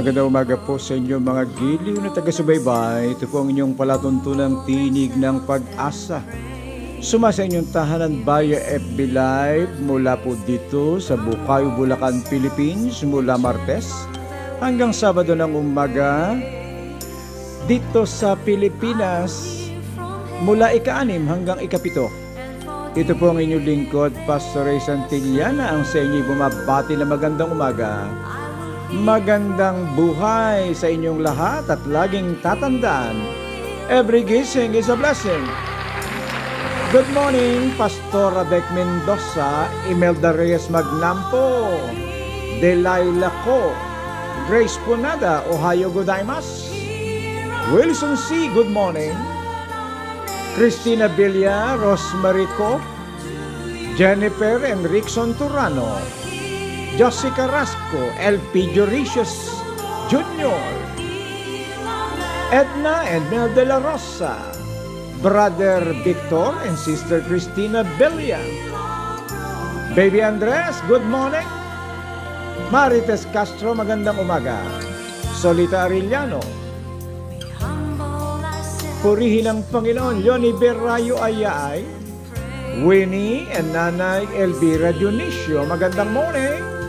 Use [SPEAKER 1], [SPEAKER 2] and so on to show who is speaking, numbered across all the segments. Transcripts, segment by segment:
[SPEAKER 1] Magandang umaga po sa inyo mga giliw na taga-subaybay. Ito po ang inyong palatuntunang tinig ng pag-asa. Suma sa inyong tahanan via FB Live mula po dito sa Bukayo, Bulacan, Philippines mula Martes hanggang Sabado ng umaga dito sa Pilipinas mula ika-anim hanggang ikapito. Ito po ang inyong lingkod, Pastor Ray Santillana, ang sa inyo bumabati na magandang umaga. Magandang buhay sa inyong lahat at laging tatandaan, every gising is a blessing. Good morning, Pastor Adek Mendoza, Imelda Reyes Magnampo, Delilah Co, Grace Punada, Ohio Godaimas, Wilson C, good morning, Christina Villa, Rosemary Co, Jennifer Enrickson Turano, Jessica Rasco, LP Joricius Jr., Edna and Mel de la Rosa, Brother Victor and Sister Christina Belia, Baby Andres, good morning. Marites Castro, magandang umaga. Solita Arellano, Purihin ang Panginoon, Leonie Berrayo Ayaay, Winnie and Nanay Elvira Dionisio, magandang morning.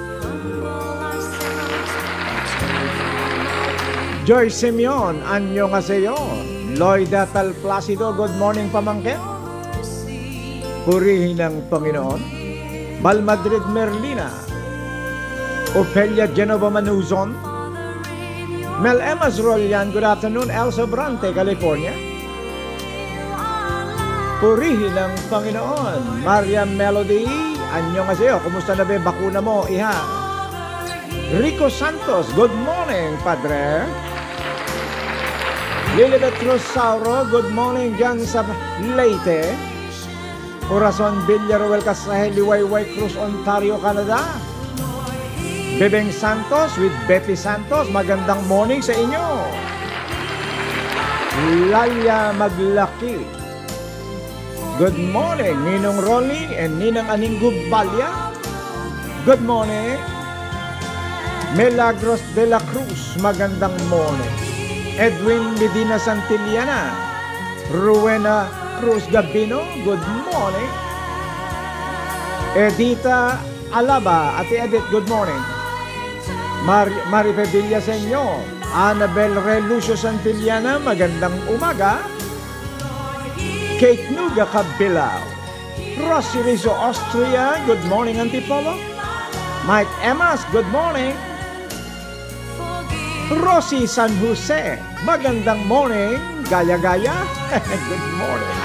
[SPEAKER 1] Joy Simeon, anyo nga sa'yo. Lloyda Tal Placido, good morning pamangkin. Purihin ang Panginoon. Bal Madrid Merlina. Ofelia Genova Manuzon. Mel Emas Rolian, good afternoon. Elsa Brante, California. Purihin ang Panginoon. Maria Melody, anyo nga sa'yo. Kumusta na ba bakuna mo, iha? Rico Santos, good morning, Padre. Lilibet Rosauro, good morning dyan sa Leyte. Corazon Villaruel Casahel, Liwayway Cruz, Ontario, Canada. Bebeng Santos with Betty Santos, magandang morning sa inyo. Laya Maglaki, good morning. Ninong Rolly and Ninang Aninggo Balya, good morning. Milagros de la Cruz, magandang morning. Edwin Medina Santillana, Rowena Cruz Gabino, good morning. Edita Alaba, Ate Edith, good morning. Mar Marife Villaseño, Annabel Relucio Santillana, magandang umaga. Kate Nuga Cabilao, Rosy Rizzo Austria, good morning Antipolo. Mike Emas, good morning. Rosie San Jose, magandang morning, gaya-gaya, good morning.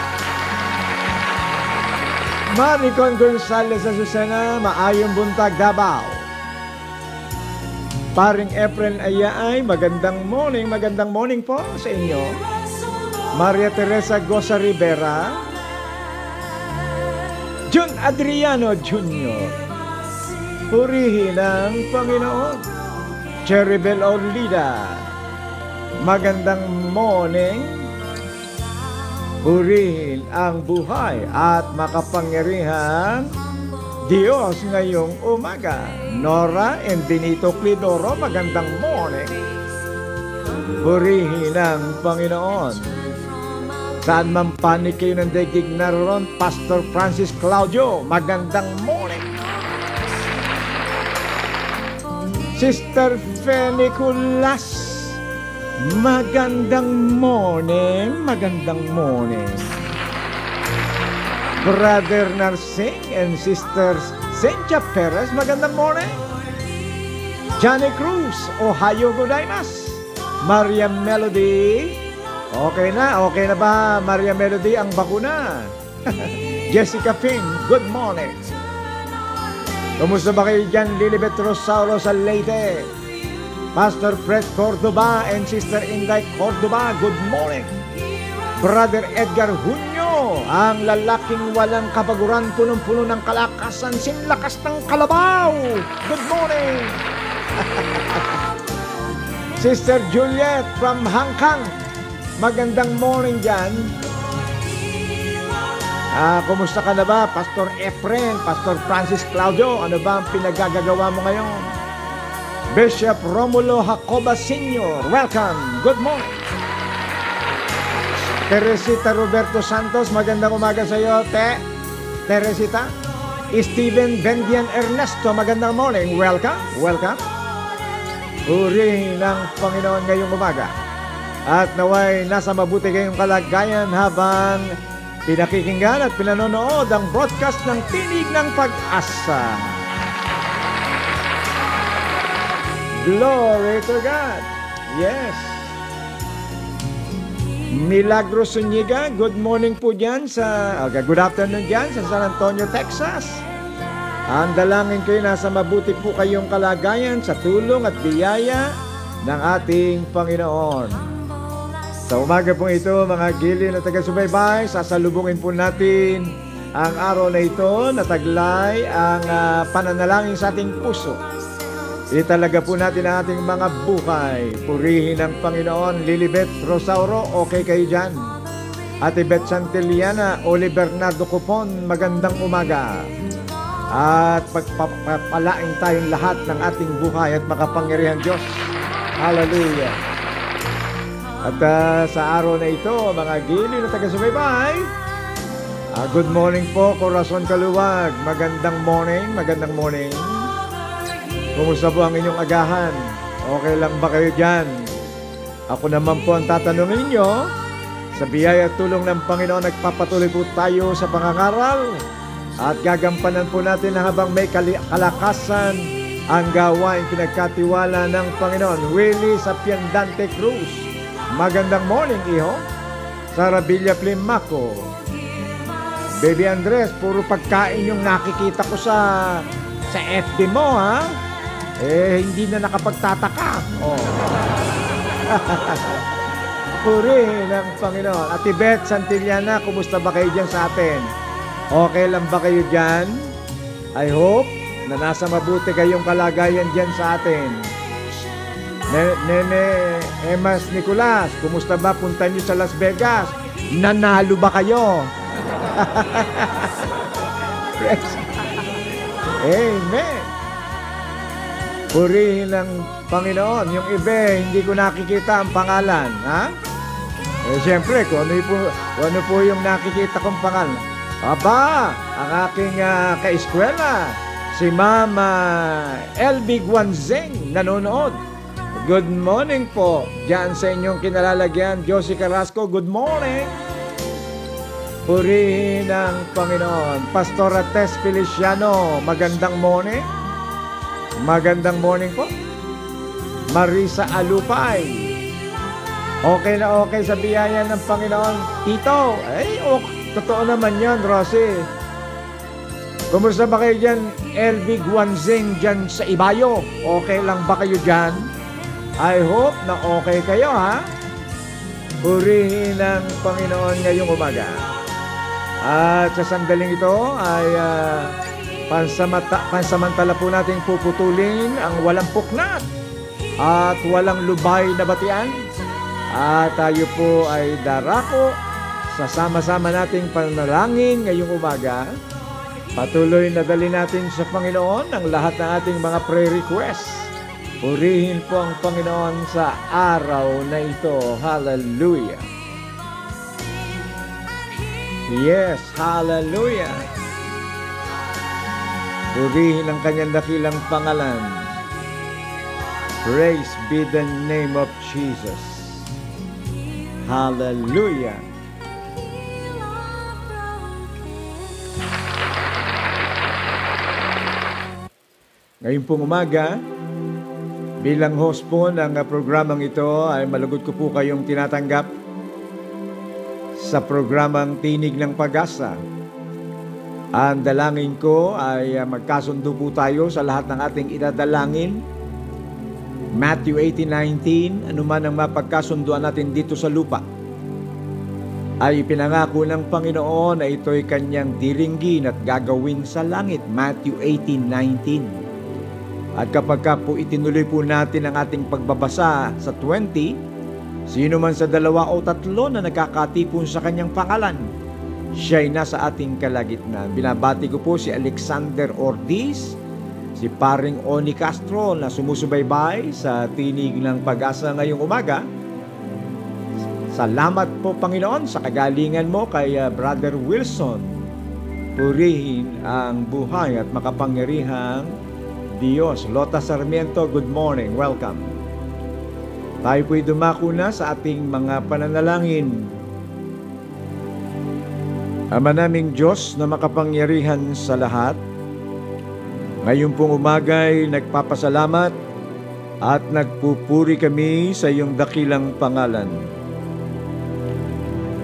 [SPEAKER 1] Maricon Gonzales sa Susana, maayong buntag Davao. Paring April Ayaay, magandang morning, magandang morning po sa inyo. Maria Teresa Gosa Rivera, Jun Adriano Jr., Purihin ang Panginoon. Cheribel Orlida. Magandang morning. Purihin ang buhay at makapangyarihan Diyos ngayong umaga. Nora and Benito Clidoro, magandang morning. Purihin ang Panginoon. Saan man panig kayo ng daigdig naroon, Pastor Francis Claudio, magandang morning. Sister Feniculas, magandang morning, magandang morning. Brother Narsing and Sister Cynthia Perez, magandang morning. Johnny Cruz, Ohio Godaimas. Maria Melody, okay na, okay na ba Maria Melody ang bakuna? Jessica Ping, good morning. Kumusta ba kayo dyan, Lilibet Rosauro sa Leyte? Pastor Fred Cordoba and Sister Inday Cordoba, good morning. Brother Edgar Hunyo, ang lalaking walang kabaguran, punong-puno ng kalakasan, sinlakas ng kalabaw. Good morning. Sister Juliet from Hangkang, magandang morning dyan. Ah, kumusta ka na ba, Pastor Efren, Pastor Francis Claudio? Ano ba ang pinagagagawa mo ngayon? Bishop Romulo Jacoba Sr. Welcome. Good morning. Teresita Roberto Santos, magandang umaga sa iyo, Te. Teresita. Steven Bendian Ernesto, magandang morning. Welcome. Welcome. Purihin ng Panginoon ngayong umaga. At naway nasa mabuti kayong kalagayan habang pinakikinggan at pinanonood ang broadcast ng Tinig ng Pag-asa. Glory to God. Yes. Milagros Zuniga, good morning po dyan sa, okay, good afternoon dyan sa San Antonio, Texas. Ang dalangin kayo nasa mabuti po kayong kalagayan sa tulong at biyaya ng ating Panginoon. Sa umaga po ito, mga gili na taga-subaybay, sasalubungin po natin ang araw na ito na taglay ang ah, pananalangin sa ating puso. Italaga po natin ang ating mga buhay. Purihin ang Panginoon. Lilibet Rosauro, okay kayo dyan. Ate Beth Santillana, Oli Bernardo Cupon, magandang umaga. At pagpapalain tayong lahat ng ating buhay at makapangyarihan Diyos. Hallelujah. At ah, sa araw na ito, mga gili na taga-subaybay, ah, good morning po, Corazon Kaluwag. Magandang morning, magandang morning. Kumusta po ang inyong agahan? Okay lang ba kayo dyan? Ako naman po ang tatanungin nyo. Sa biyaya at tulong ng Panginoon, nagpapatuloy po tayo sa pangangaral. At gagampanan po natin na habang may kalakasan ang gawain pinagkatiwala ng Panginoon. Willie Sapiendante Cruz. Magandang morning, iho. Sara Villa Plimaco. Baby Andres, puro pagkain yung nakikita ko sa sa FB mo, ha? Eh, hindi na nakapagtataka. Oh. Puri ng Panginoon. Ate Beth Santillana, kumusta ba kayo dyan sa atin? Okay lang ba kayo dyan? I hope na nasa mabuti kayong kalagayan dyan sa atin. Ne- Nene Emas Nicolas, kumusta ba? Punta niyo sa Las Vegas. Nanalo ba kayo? Amen. Purihin ng Panginoon. Yung iba, hindi ko nakikita ang pangalan. Ha? Eh, siyempre, kung ano, po, ano po yung nakikita kong pangalan. Aba, ang aking uh, kaeskwela, si Mama Elbig Wanzeng, nanonood. Good morning po. Diyan sa inyong kinalalagyan, Josie Carrasco, good morning. Purihin ang Panginoon. Pastora Tess Feliciano, magandang morning. Magandang morning po. Marisa Alupay. Okay na okay sa biyaya ng Panginoon. Tito, ay, oh, totoo naman yan, Rosie. Kumusta ba kayo dyan, Elvig Wanzing dyan sa Ibayo? Okay lang ba kayo dyan? I hope na okay kayo, ha? Purihin ang Panginoon ngayong umaga. At sa sandaling ito ay ah, pansamata, pansamantala po nating puputulin ang walang puknat at walang lubay na batian. At tayo po ay darako sa sama-sama nating panalangin ngayong umaga. Patuloy na dali natin sa Panginoon ang lahat ng ating mga prayer requests. Purihin po ang Panginoon sa araw na ito. Hallelujah. Yes, hallelujah. Purihin ang kanyang dakilang pangalan. Praise be the name of Jesus. Hallelujah. Ngayon pong umaga, bilang host po ng programang ito ay malugod ko po kayong tinatanggap sa programang Tinig ng Pag-asa. Ang dalangin ko ay uh, magkasundo po tayo sa lahat ng ating idadalangin. Matthew 18:19, anuman ang mapagkasunduan natin dito sa lupa, ay pinangako ng Panginoon na ito'y kanyang diringgin at gagawin sa langit. Matthew 18:19. At kapag ka po itinuloy po natin ang ating pagbabasa sa 20, sino man sa dalawa o tatlo na nagkakatipon sa kanyang pangalan, siya'y nasa ating kalagitnaan. Binabati ko po si Alexander Ortiz, si paring Oni Castro na sumusubaybay sa tinig ng pag-asa ngayong umaga. Salamat po Panginoon sa kagalingan mo kay uh, Brother Wilson. Purihin ang buhay at makapangyarihang Diyos. Lota Sarmiento, good morning. Welcome. Tayo po'y dumako na sa ating mga pananalangin. Ama naming Diyos na makapangyarihan sa lahat, ngayon pong umagay nagpapasalamat at nagpupuri kami sa iyong dakilang pangalan.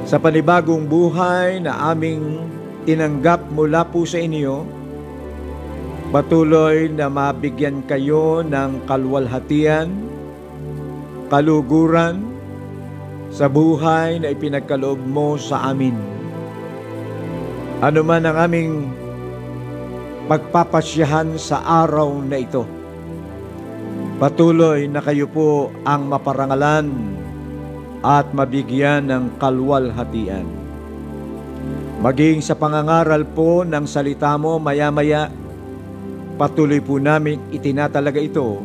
[SPEAKER 1] Sa panibagong buhay na aming tinanggap mula po sa inyo, patuloy na mabigyan kayo ng kalwalhatian, kaluguran sa buhay na ipinagkaloob mo sa amin. Ano man ang aming pagpapasyahan sa araw na ito. Patuloy na kayo po ang maparangalan at mabigyan ng kalwalhatian. Maging sa pangangaral po ng salita mo maya-maya, patuloy po namin itinatalaga ito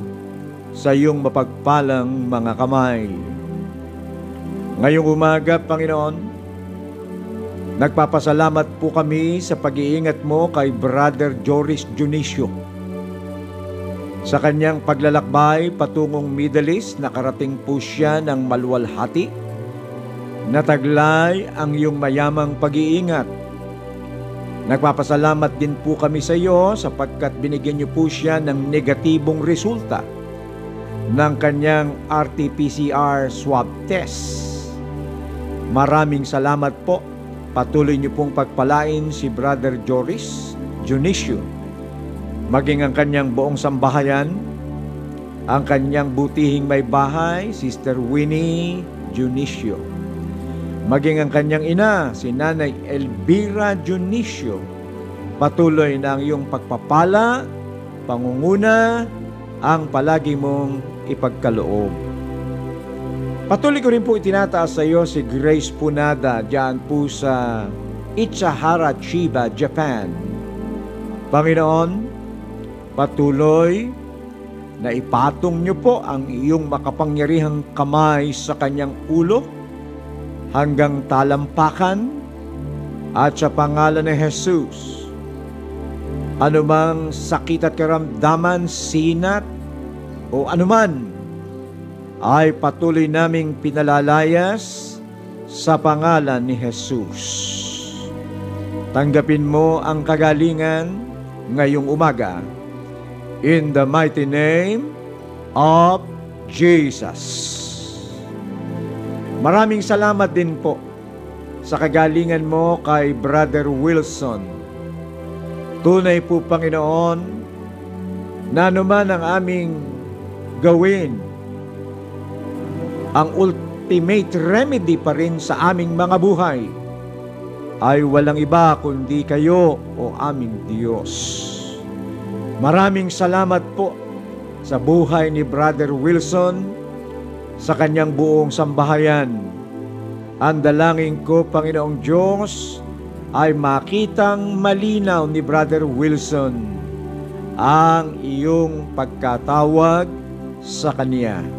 [SPEAKER 1] sa iyong mapagpalang mga kamay. Ngayong umaga, Panginoon, Nagpapasalamat po kami sa pag-iingat mo kay Brother Joris Junicio. Sa kanyang paglalakbay patungong Middle East, nakarating po siya ng maluwalhati. Nataglay ang iyong mayamang pag-iingat. Nagpapasalamat din po kami sa iyo sapagkat binigyan niyo po siya ng negatibong resulta ng kanyang RT-PCR swab test. Maraming salamat po Patuloy niyo pong pagpalain si Brother Joris Junicio, maging ang kanyang buong sambahayan, ang kanyang butihing may bahay, Sister Winnie Junicio, maging ang kanyang ina, si Nanay Elvira Junicio, patuloy na ang iyong pagpapala, pangunguna, ang palagi mong ipagkaloob. Patuloy ko rin po itinataas sa iyo si Grace Punada dyan po sa Ichihara, Chiba, Japan. Panginoon, patuloy na ipatong niyo po ang iyong makapangyarihang kamay sa kanyang ulo hanggang talampakan at sa pangalan ni Jesus. Anumang sakit at karamdaman, sinat o anuman ay patuloy naming pinalalayas sa pangalan ni Jesus. Tanggapin mo ang kagalingan ngayong umaga. In the mighty name of Jesus. Maraming salamat din po sa kagalingan mo kay Brother Wilson. Tunay po Panginoon na naman ang aming gawin ang ultimate remedy pa rin sa aming mga buhay ay walang iba kundi kayo o aming Diyos. Maraming salamat po sa buhay ni Brother Wilson sa kanyang buong sambahayan. Ang dalangin ko, Panginoong Diyos, ay makitang malinaw ni Brother Wilson ang iyong pagkatawag sa kanya.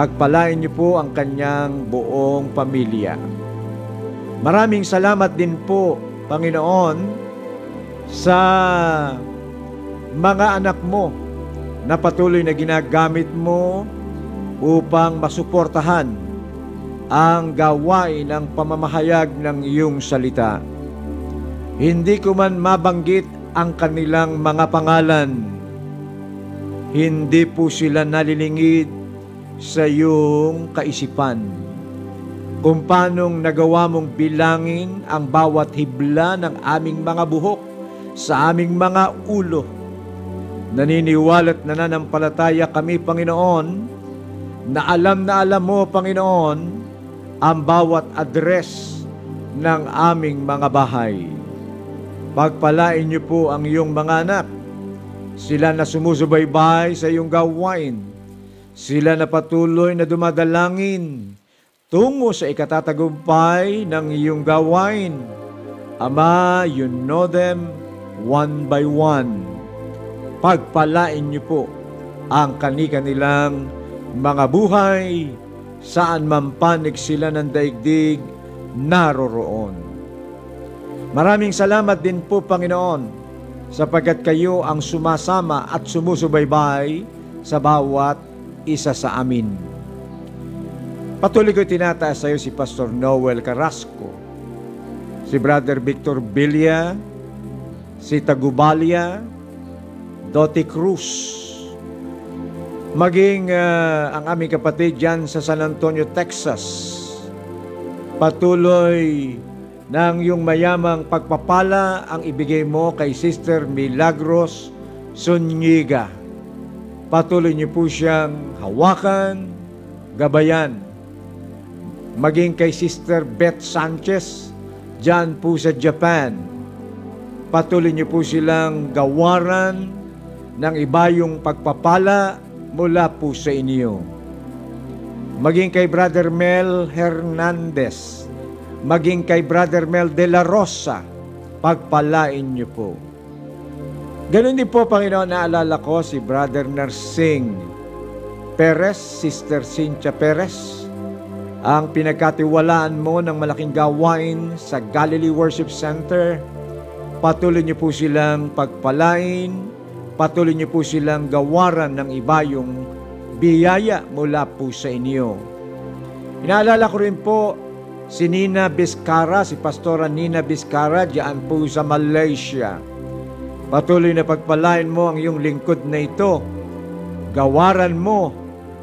[SPEAKER 1] Pagpalain niyo po ang kanyang buong pamilya. Maraming salamat din po, Panginoon, sa mga anak mo na patuloy na ginagamit mo upang masuportahan ang gawain ng pamamahayag ng iyong salita. Hindi ko man mabanggit ang kanilang mga pangalan. Hindi po sila nalilingid sa iyong kaisipan. Kung paanong nagawa mong bilangin ang bawat hibla ng aming mga buhok sa aming mga ulo. Naniniwalat na nanampalataya kami, Panginoon, na alam na alam mo, Panginoon, ang bawat address ng aming mga bahay. Pagpalain niyo po ang iyong mga anak. Sila na sumusubaybay sa iyong gawain sila na patuloy na dumadalangin tungo sa ikatatagumpay ng iyong gawain. Ama, you know them one by one. Pagpalain niyo po ang kani-kanilang mga buhay saan man panig sila ng daigdig naroroon. Maraming salamat din po Panginoon sapagkat kayo ang sumasama at sumusubaybay sa bawat isa sa amin. Patuloy ko tinataas sa iyo si Pastor Noel Carrasco, si Brother Victor Bilya, si Tagubalia, Doti Cruz, maging ah, ang aming kapatid dyan sa San Antonio, Texas. Patuloy ng yung mayamang pagpapala ang ibigay mo kay Sister Milagros Sunyiga. Patuloy niyo po siyang hawakan, gabayan. Maging kay Sister Beth Sanchez, dyan po sa Japan. Patuloy niyo po silang gawaran ng ibayong pagpapala mula po sa inyo. Maging kay Brother Mel Hernandez, maging kay Brother Mel de la Rosa, pagpalain niyo po. Ganon din po, Panginoon, naalala ko si Brother Narsing Perez, Sister Cynthia Perez, ang pinagkatiwalaan mo ng malaking gawain sa Galilee Worship Center. Patuloy niyo po silang pagpalain, patuloy niyo po silang gawaran ng ibayong biyaya mula po sa inyo. Inaalala ko rin po si Nina Vizcara, si Pastora Nina Vizcara, diyan po sa Malaysia. Patuloy na pagpalain mo ang iyong lingkod na ito. Gawaran mo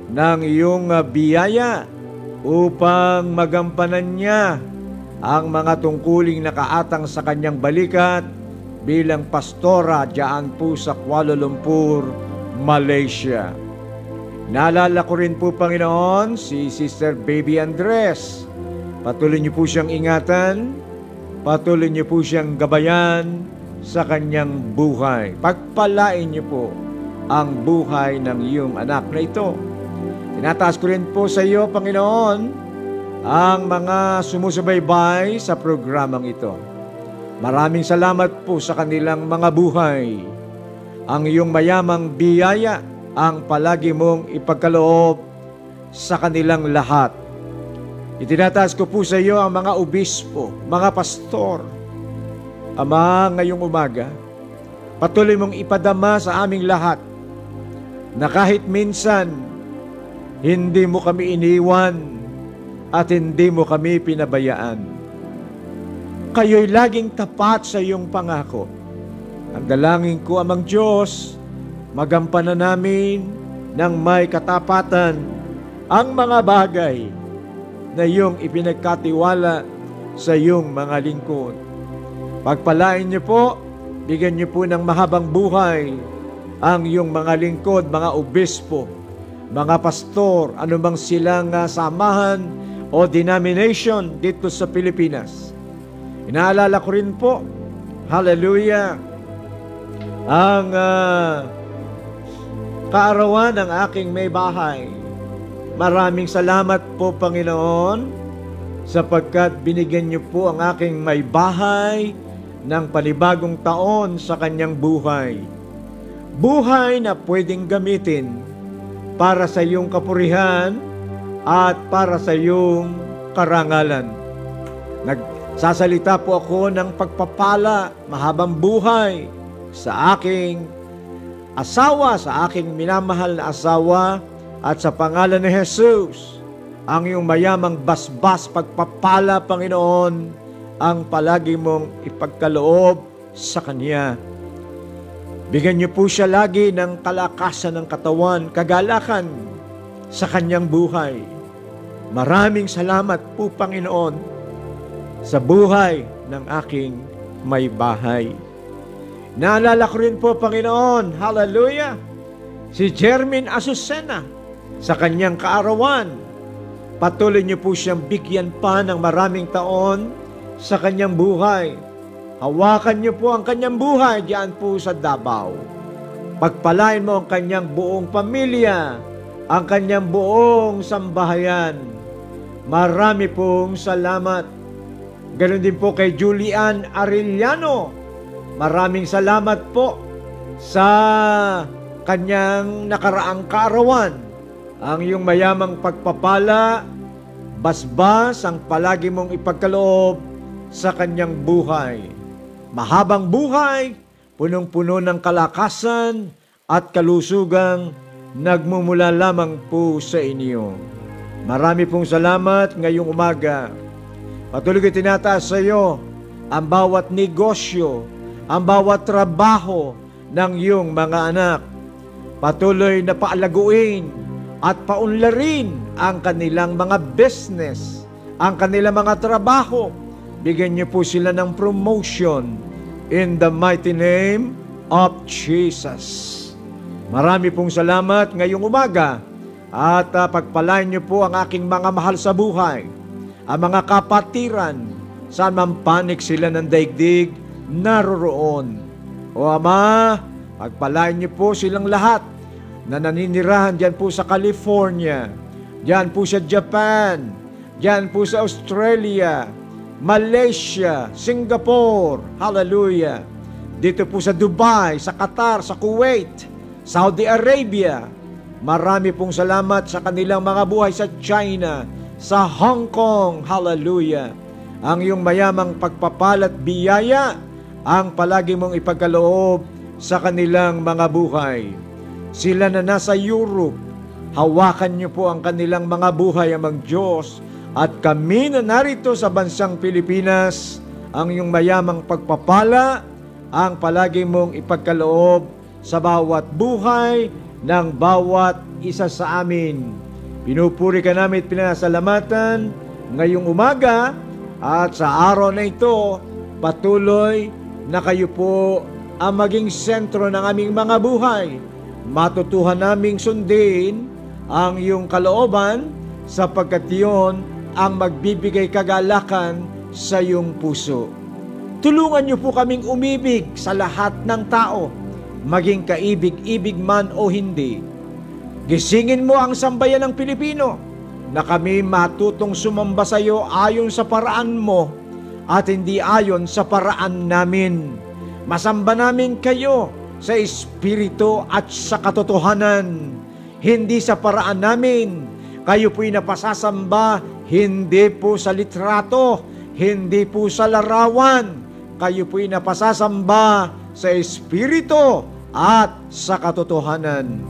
[SPEAKER 1] ng iyong ah, biyaya upang magampanan niya ang mga tungkuling nakaatang sa kanyang balikat bilang pastora diyan po sa Kuala Lumpur, Malaysia. Naalala ko rin po, Panginoon, si Sister Baby Andres. Patuloy niyo po siyang ingatan, patuloy niyo po siyang gabayan sa kanyang buhay. Pagpalain niyo po ang buhay ng iyong anak na ito. Tinataas ko rin po sa iyo, Panginoon, ang mga sumusubaybay sa programang ito. Maraming salamat po sa kanilang mga buhay. Ang iyong mayamang biyaya ang palagi mong ipagkaloob sa kanilang lahat. Itinataas ko po sa iyo ang mga obispo, mga pastor. Ama, ngayong umaga, patuloy mong ipadama sa aming lahat na kahit minsan hindi mo kami iniwan at hindi mo kami pinabayaan. Kayo'y laging tapat sa iyong pangako. Ang dalangin ko, Amang Diyos, magampanan namin ng may katapatan ang mga bagay na iyong ipinagkatiwala sa iyong mga lingkod. Pagpalain niyo po, bigyan niyo po ng mahabang buhay ang iyong mga lingkod, mga obispo, mga pastor, anumang silang samahan o denomination dito sa Pilipinas. Inaalala ko rin po, hallelujah, ang uh, kaarawan ng aking may bahay. Maraming salamat po, Panginoon, sapagkat binigyan niyo po ang aking may bahay ng panibagong taon sa kanyang buhay. Buhay na pwedeng gamitin para sa iyong kapurihan at para sa iyong karangalan. Nagsasalita po ako ng pagpapala, mahabang buhay sa aking asawa, sa aking minamahal na asawa, at sa pangalan ni Jesus, ang iyong mayamang basbas pagpapala, Panginoon, ang palagi mong ipagkaloob sa Kanya. Bigyan niyo po siya lagi ng kalakasan ng katawan, kagalakan sa kanyang buhay. Maraming salamat po, Panginoon, sa buhay ng aking may bahay. Naalala ko rin po, Panginoon, hallelujah, si Jermin Azucena sa kanyang kaarawan. Patuloy niyo po siyang bigyan pa ng maraming taon sa kanyang buhay. Hawakan niyo po ang kanyang buhay diyan po sa Davao. Pagpalain mo ang kanyang buong pamilya, ang kanyang buong sambahayan. Marami pong salamat. Ganon din po kay Julian Arellano. Maraming salamat po sa kanyang nakaraang kaarawan. Ang iyong mayamang pagpapala, basbas ang palagi mong ipagkaloob sa kanyang buhay. Mahabang buhay, punong-puno ng kalakasan at kalusugang nagmumula lamang po sa inyo. Marami pong salamat ngayong umaga. Patuloy ko tinataas sa iyo ang bawat negosyo, ang bawat trabaho ng iyong mga anak. Patuloy na paalaguin at paunlarin ang kanilang mga business, ang kanilang mga trabaho. Bigyan niyo po sila ng promotion in the mighty name of Jesus. Marami pong salamat ngayong umaga at uh, pagpalain niyo po ang aking mga mahal sa buhay, ang mga kapatiran, saan man panik sila ng daigdig, naroroon. O Ama, pagpalain niyo po silang lahat na naninirahan diyan po sa California, diyan po sa Japan, diyan po sa Australia, Malaysia, Singapore, hallelujah. Dito po sa Dubai, sa Qatar, sa Kuwait, Saudi Arabia, Marami pong salamat sa kanilang mga buhay sa China, sa Hong Kong. Hallelujah. Ang iyong mayamang pagpapalat biyaya ang palagi mong ipagkaloob sa kanilang mga buhay. Sila na nasa Europe, hawakan niyo po ang kanilang mga buhay amang Diyos at kami na narito sa bansang Pilipinas, ang iyong mayamang pagpapala ang palagi mong ipagkaloob sa bawat buhay ng bawat isa sa amin. Pinupuri ka namin at pinasalamatan ngayong umaga at sa araw na ito, patuloy na kayo po ang maging sentro ng aming mga buhay. Matutuhan naming sundin ang iyong kalooban sapagkat iyon ang magbibigay kagalakan sa iyong puso. Tulungan niyo po kaming umibig sa lahat ng tao maging kaibig-ibig man o hindi. Gisingin mo ang sambayan ng Pilipino na kami matutong sumamba sa iyo ayon sa paraan mo at hindi ayon sa paraan namin. Masamba namin kayo sa espiritu at sa katotohanan, hindi sa paraan namin. Kayo po'y napasasamba, hindi po sa litrato, hindi po sa larawan. Kayo po'y napasasamba sa espiritu at sa katotohanan.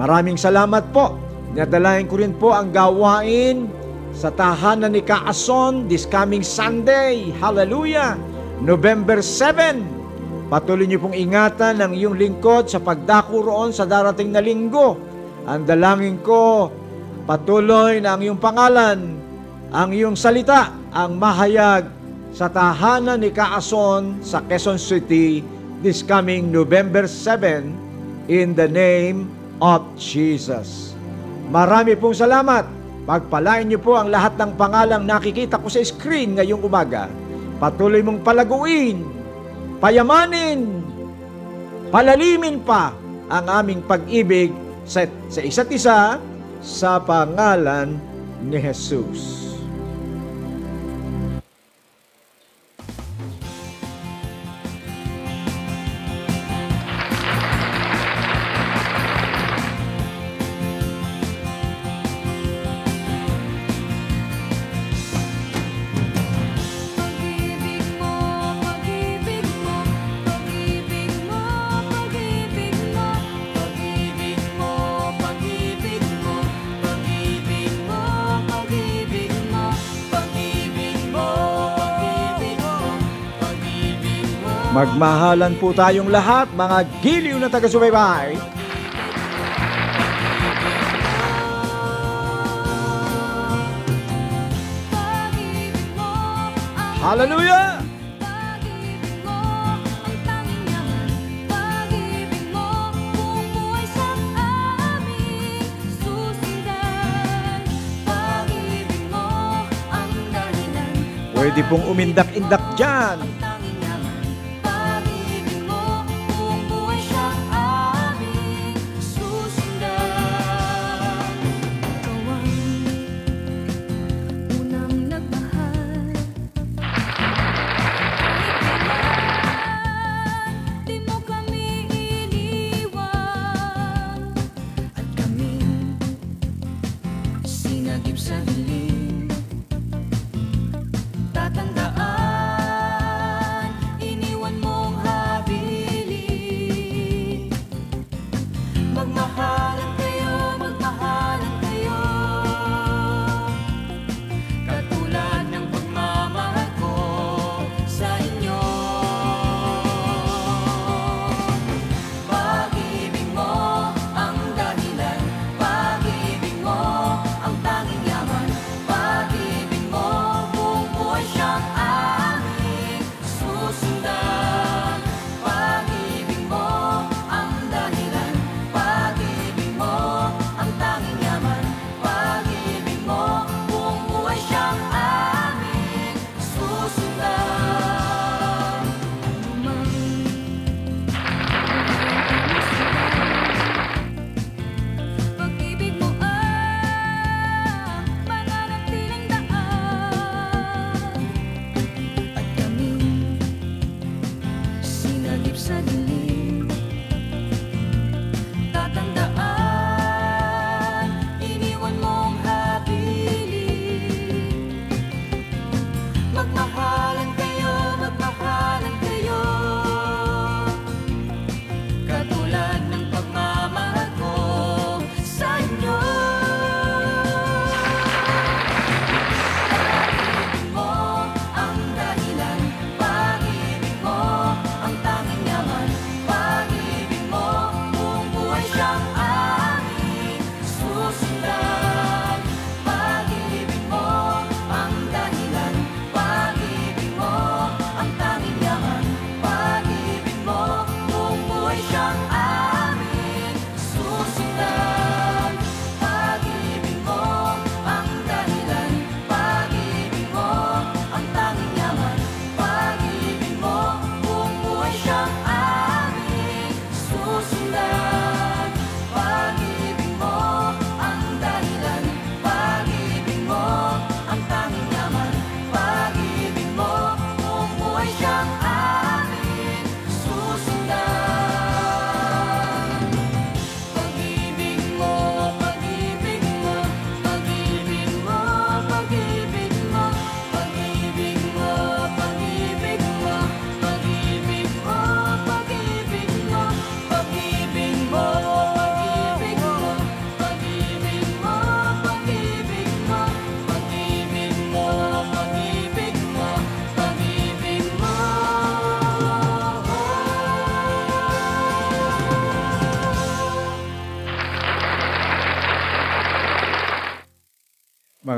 [SPEAKER 1] Maraming salamat po. Nadalayan ko rin po ang gawain sa tahanan ni Kaason this coming Sunday. Hallelujah! November 7. Patuloy niyo pong ingatan ang iyong lingkod sa pagdako roon sa darating na linggo. Ang dalangin ko, patuloy na ang iyong pangalan, ang iyong salita, ang mahayag sa tahanan ni Kaason sa Quezon City this coming November 7 in the name of Jesus. Marami pong salamat. Pagpalain niyo po ang lahat ng pangalang nakikita ko sa screen ngayong umaga. Patuloy mong palaguin, payamanin, palalimin pa ang aming pag-ibig sa, sa isa't isa sa pangalan ni Jesus. Magmahalan po tayong lahat, mga giliw na taga-subaybay. Hallelujah! Pwede pong umindak-indak dyan.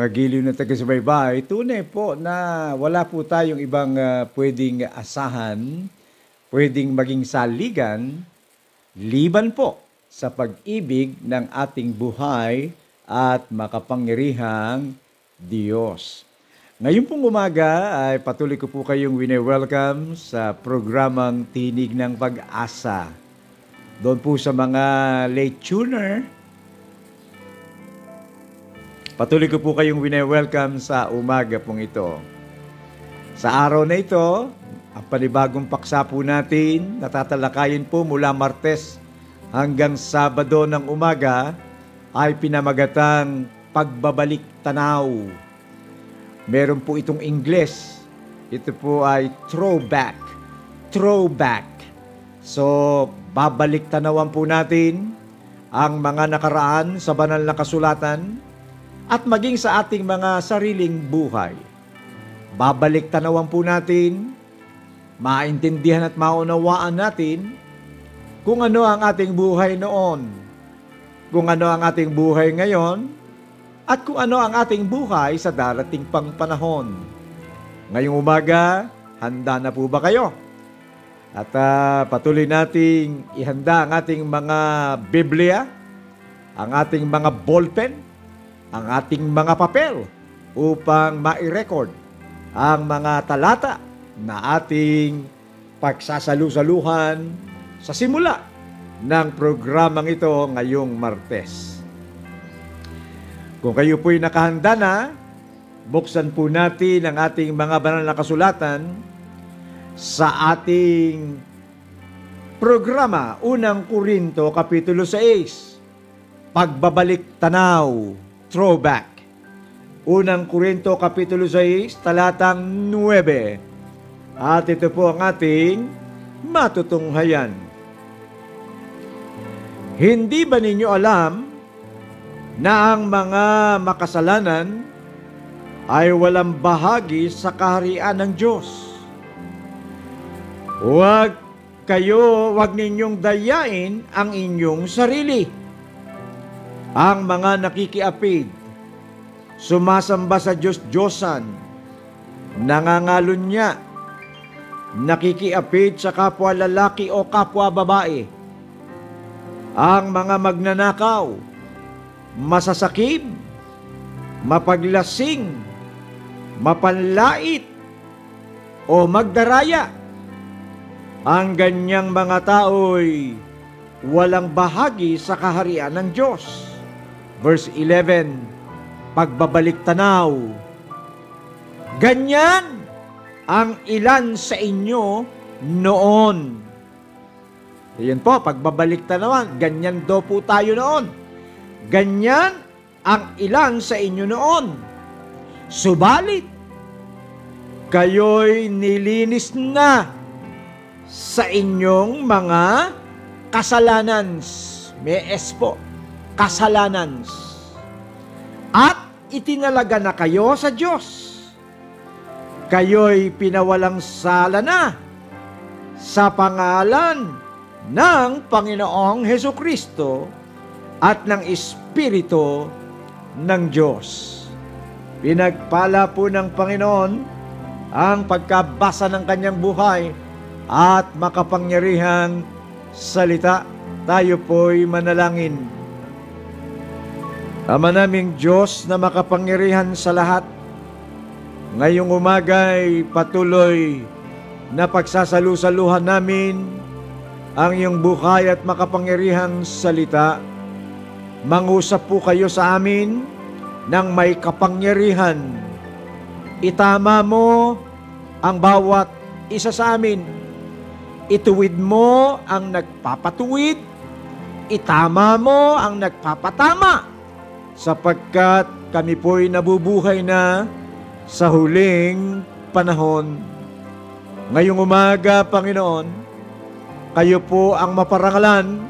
[SPEAKER 1] Mga giliw na taga-subaybay, tunay po na wala po tayong ibang ah, pwedeng asahan, pwedeng maging saligan, liban po sa pag-ibig ng ating buhay at makapangyarihang Diyos. Ngayon pong umaga ay patuloy ko po kayong wine-welcome sa programang Tinig ng Pag-asa. Doon po sa mga late tuner, Patuloy ko po kayong wine-welcome sa umaga pong ito. Sa araw na ito, ang panibagong paksa po natin, natatalakayin po mula Martes hanggang Sabado ng umaga, ay pinamagatang pagbabalik tanaw. Meron po itong Ingles. Ito po ay throwback. Throwback. So, babalik tanawan po natin ang mga nakaraan sa banal na kasulatan at maging sa ating mga sariling buhay. Babalik tanawan po natin, maintindihan at maunawaan natin kung ano ang ating buhay noon, kung ano ang ating buhay ngayon, at kung ano ang ating buhay sa darating pang panahon. Ngayong umaga, handa na po ba kayo? At ah, patuloy nating ihanda ang ating mga Biblia, ang ating mga ballpen, ang ating mga papel upang ma-record ang mga talata na ating pagsasalu-saluhan sa simula ng programang ito ngayong Martes. Kung kayo po'y nakahanda na, buksan po natin ang ating mga banal na kasulatan sa ating programa, Unang Korinto, Kapitulo 6, Pagbabalik Tanaw, Throwback. Unang Korinto Kapitulo 6, talatang 9. At ito po ang ating matutunghayan. Hindi ba ninyo alam na ang mga makasalanan ay walang bahagi sa kaharian ng Diyos? Huwag kayo, huwag ninyong dayain ang inyong sarili. Ang mga nakikiapid, sumasamba sa Diyos-Diyosan, nangangalon niya, nakikiapid sa kapwa lalaki o kapwa babae, ang mga magnanakaw, masasakib, mapaglasing, mapanlait, o magdaraya. Ang ganyang mga tao'y walang bahagi sa kaharian ng Diyos. Verse 11, pagbabalik tanaw. Ganyan ang ilan sa inyo noon. Yan po, pagbabalik tanawan, ganyan daw po tayo noon. Ganyan ang ilan sa inyo noon. Subalit, kayo'y nilinis na sa inyong mga kasalanan. May S po. Kasalanan. At itinalaga na kayo sa Diyos. Kayo'y pinawalang sala na sa pangalan ng Panginoong Heso Kristo at ng Espiritu ng Diyos. Pinagpala po ng Panginoon ang pagkabasa ng kanyang buhay at makapangyarihang salita. Tayo po'y manalangin. Ama naming Diyos na makapangyarihan sa lahat, ngayong umagay patuloy na pagsasalusaluhan namin ang iyong buhay at makapangyarihang salita. Mangusap po kayo sa amin ng may kapangyarihan. Itama mo ang bawat isa sa amin. Ituwid mo ang nagpapatuwid. Itama mo ang nagpapatama. Sapagkat kami po'y nabubuhay na sa huling panahon. Ngayong umaga, Panginoon, kayo po ang maparangalan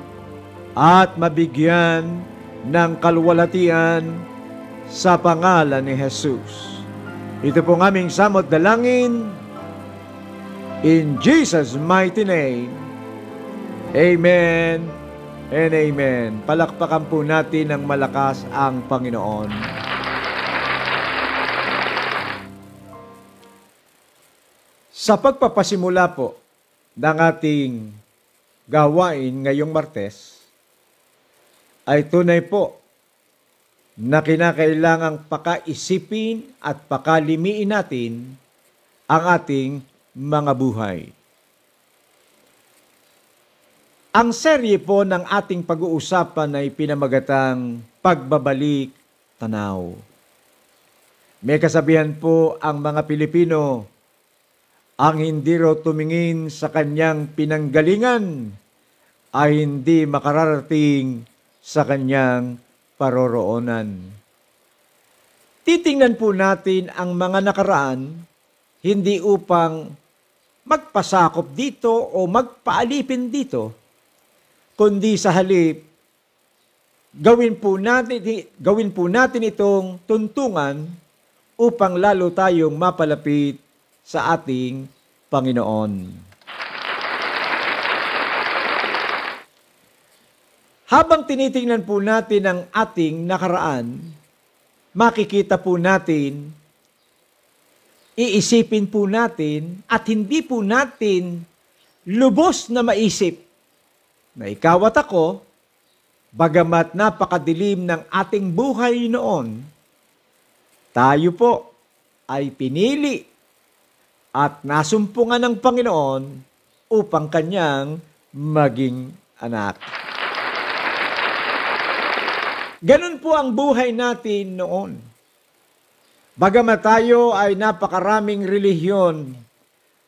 [SPEAKER 1] at mabigyan ng kalwalatian sa pangalan ni Jesus. Ito po ang aming samot dalangin in Jesus' mighty name. Amen and amen. Palakpakan po natin ng malakas ang Panginoon. Sa pagpapasimula po ng ating gawain ngayong Martes, ay tunay po na kinakailangang pakaisipin at pakalimiin natin ang ating mga buhay. Ang serye po ng ating pag-uusapan ay pinamagatang Pagbabalik Tanaw. May kasabihan po ang mga Pilipino, ang hindi raw tumingin sa kanyang pinanggalingan ay hindi makararating sa kanyang paroroonan. Titingnan po natin ang mga nakaraan hindi upang magpasakop dito o magpaalipin dito, kundi sa halip, gawin po natin, gawin po natin itong tuntungan upang lalo tayong mapalapit sa ating Panginoon. Habang tinitingnan po natin ang ating nakaraan, makikita po natin, iisipin po natin, at hindi po natin lubos na maisip na ikaw at ako, bagamat napakadilim ng ating buhay noon, tayo po ay pinili at nasumpungan ng Panginoon upang kanyang maging anak. Ganun po ang buhay natin noon. Bagamat tayo ay napakaraming relihiyon,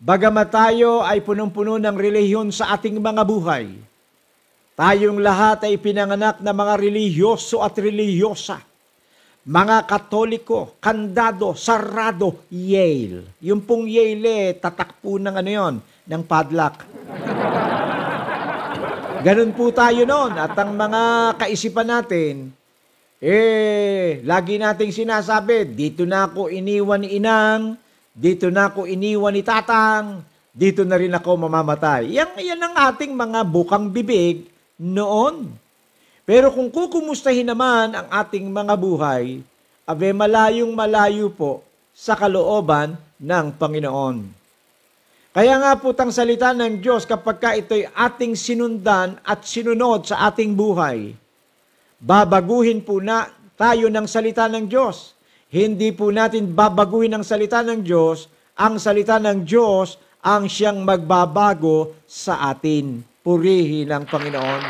[SPEAKER 1] bagamat tayo ay punong-puno ng relihiyon sa ating mga buhay, tayong lahat ay pinanganak na mga relihiyoso at relihiyosa. mga katoliko, kandado, sarado, Yale. Yung pong Yale, eh, tatak po ng ano yon, ng padlock. Ganun po tayo noon. At ang mga kaisipan natin, eh, lagi nating sinasabi, dito na ako iniwan ni Inang, dito na ako iniwan ni Tatang, dito na rin ako mamamatay. Yan, yan ang ating mga bukang bibig noon. Pero kung kukumustahin naman ang ating mga buhay, abe malayong malayo po sa kalooban ng Panginoon. Kaya nga po tang salita ng Diyos kapag ka ito'y ating sinundan at sinunod sa ating buhay, babaguhin po na tayo ng salita ng Diyos. Hindi po natin babaguhin ang salita ng Diyos. Ang salita ng Diyos ang siyang magbabago sa atin. Purihin ang Panginoon.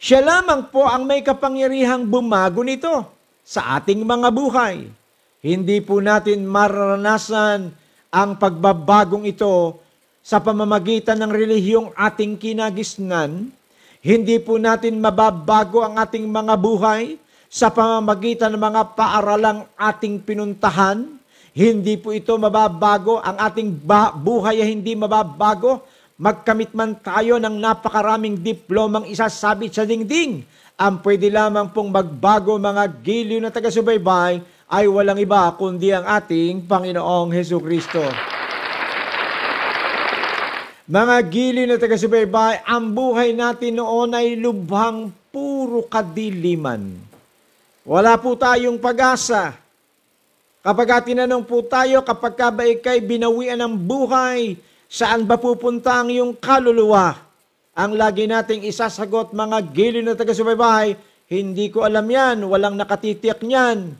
[SPEAKER 1] Siya lamang po ang may kapangyarihang bumago nito sa ating mga buhay. Hindi po natin mararanasan ang pagbabagong ito sa pamamagitan ng relihiyong ating kinagisnan. Hindi po natin mababago ang ating mga buhay sa pamamagitan ng mga paaralang ating pinuntahan. Hindi po ito mababago. Ang ating buhay ay hindi mababago. Magkamit man tayo ng napakaraming diplomang isasabit sa dingding. Ang pwede lamang pong magbago mga giliw na taga-subaybay ay walang iba kundi ang ating Panginoong Heso Kristo. Mga giliw na taga-subaybay, ang buhay natin noon ay lubhang puro kadiliman. Wala po tayong pag-asa. Kapag tinanong po tayo, kapag ka ba ikay binawian ng buhay, saan ba pupunta ang iyong kaluluwa? Ang lagi nating isasagot, mga giliw na taga-subaybay, hindi ko alam yan, walang nakatitiyak niyan.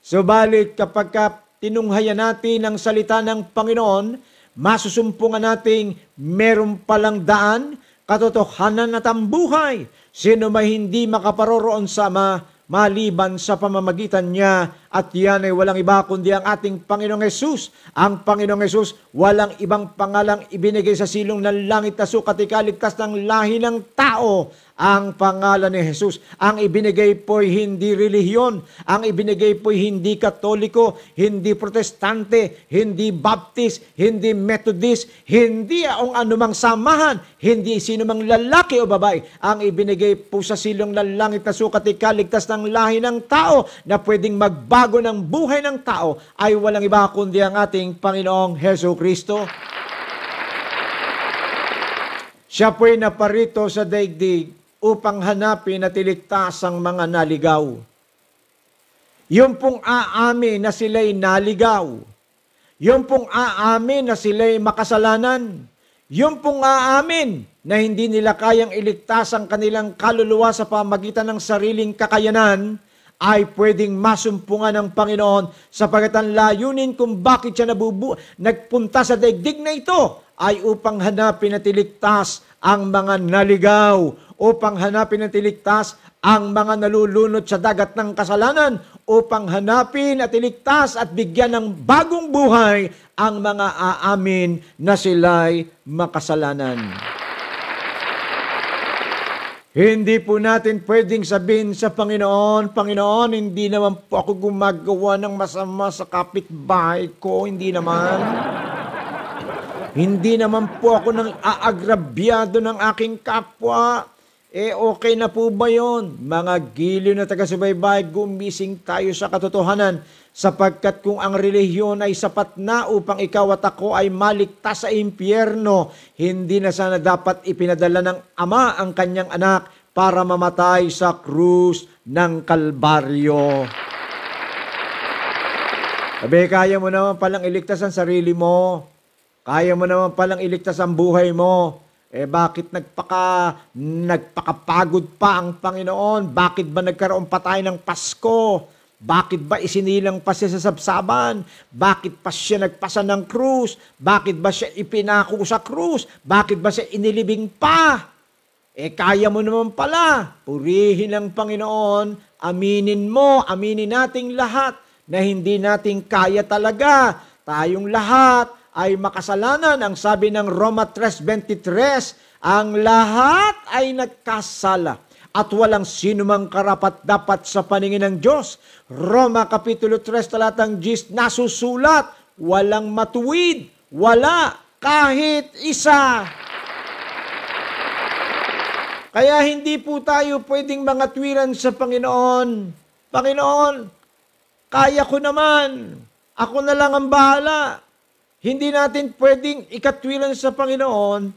[SPEAKER 1] Subalit kapag ka tinunghayan natin ang salita ng Panginoon, masusumpungan nating meron palang daan, katotohanan at ang buhay. Sino may hindi makaparoroon sa Ama, maliban sa pamamagitan niya at yan ay walang iba kundi ang ating Panginoong Yesus. Ang Panginoong Yesus walang ibang pangalang ibinigay sa silong ng langit na sukat ikaligtas ng lahi ng tao ang pangalan ni Jesus. Ang ibinigay po'y hindi relihiyon. Ang ibinigay po'y hindi katoliko, hindi protestante, hindi baptist, hindi methodist, hindi ang anumang samahan, hindi sino mang lalaki o babae. Ang ibinigay po sa silong ng na sukat ikaligtas ng lahi ng tao na pwedeng magbago ng buhay ng tao ay walang iba kundi ang ating Panginoong Heso Kristo. Siya po'y naparito sa daigdig upang hanapin at iligtas ang mga naligaw. Yung pong aamin na sila'y naligaw. Yung pong aamin na sila'y makasalanan. Yung pong aamin na hindi nila kayang iligtas ang kanilang kaluluwa sa pamagitan ng sariling kakayanan, ay pwedeng masumpungan ng Panginoon sapagat ang layunin kung bakit siya nabubu nagpunta sa daigdig na ito ay upang hanapin at iligtas ang mga naligaw, upang hanapin at iligtas ang mga nalulunod sa dagat ng kasalanan, upang hanapin at iligtas at bigyan ng bagong buhay ang mga aamin na sila'y makasalanan. Hindi po natin pwedeng sabihin sa Panginoon, Panginoon, hindi naman po ako gumagawa ng masama sa kapitbahay ko, hindi naman. Hindi naman po ako nang aagrabyado ng aking kapwa. Eh, okay na po ba yon? Mga giliw na taga-subaybay, gumising tayo sa katotohanan sapagkat kung ang relihiyon ay sapat na upang ikaw at ako ay maligtas sa impyerno, hindi na sana dapat ipinadala ng Ama ang kanyang anak para mamatay sa krus ng Kalbaryo. Sabi, kaya mo naman palang iligtas ang sarili mo. Kaya mo naman palang iligtas ang buhay mo. Eh bakit nagpaka nagpakapagod pa ang Panginoon? Bakit ba nagkaroon pa tayo ng Pasko? Bakit ba isinilang pa siya sa sabsaban? Bakit pa siya nagpasa ng krus? Bakit ba siya ipinako sa krus? Bakit ba siya inilibing pa? Eh kaya mo naman pala. Purihin ang Panginoon. Aminin mo, aminin nating lahat na hindi nating kaya talaga. Tayong lahat ay makasalanan. Ang sabi ng Roma 3.23, ang lahat ay nagkasala at walang sinumang karapat dapat sa paningin ng Diyos. Roma Kapitulo 3 talatang 10 nasusulat, walang matuwid, wala kahit isa. Kaya hindi po tayo pwedeng mga tuwiran sa Panginoon. Panginoon, kaya ko naman. Ako na lang ang bahala. Hindi natin pwedeng ikatwiran sa Panginoon.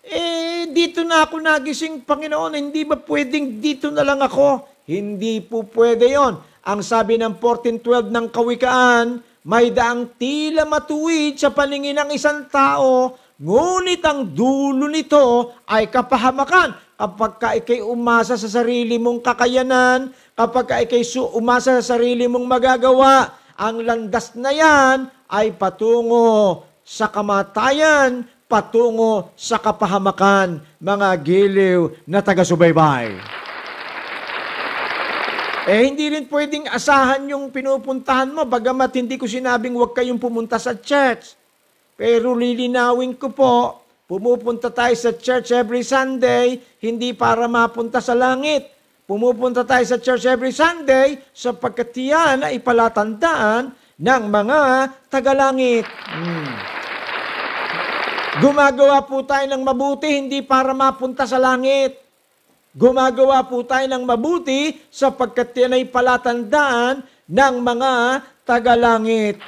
[SPEAKER 1] Eh, dito na ako nagising, Panginoon. Hindi ba pwedeng dito na lang ako? Hindi po pwede yon. Ang sabi ng 14.12 ng Kawikaan, may daang tila matuwid sa paningin ng isang tao, ngunit ang dulo nito ay kapahamakan. Kapag ka ikay umasa sa sarili mong kakayanan, kapag ka ikay umasa sa sarili mong magagawa, ang landas na yan ay patungo sa kamatayan, patungo sa kapahamakan, mga giliw na taga-subaybay. Eh, hindi rin pwedeng asahan yung pinupuntahan mo, bagamat hindi ko sinabing huwag kayong pumunta sa church. Pero lilinawin ko po, pumupunta tayo sa church every Sunday, hindi para mapunta sa langit. Pumupunta tayo sa church every Sunday sapagkat yan ay palatandaan ng mga tagalangit. Hmm. Gumagawa po tayo ng mabuti, hindi para mapunta sa langit. Gumagawa po tayo ng mabuti sapagkat yan ay palatandaan ng mga tagalangit.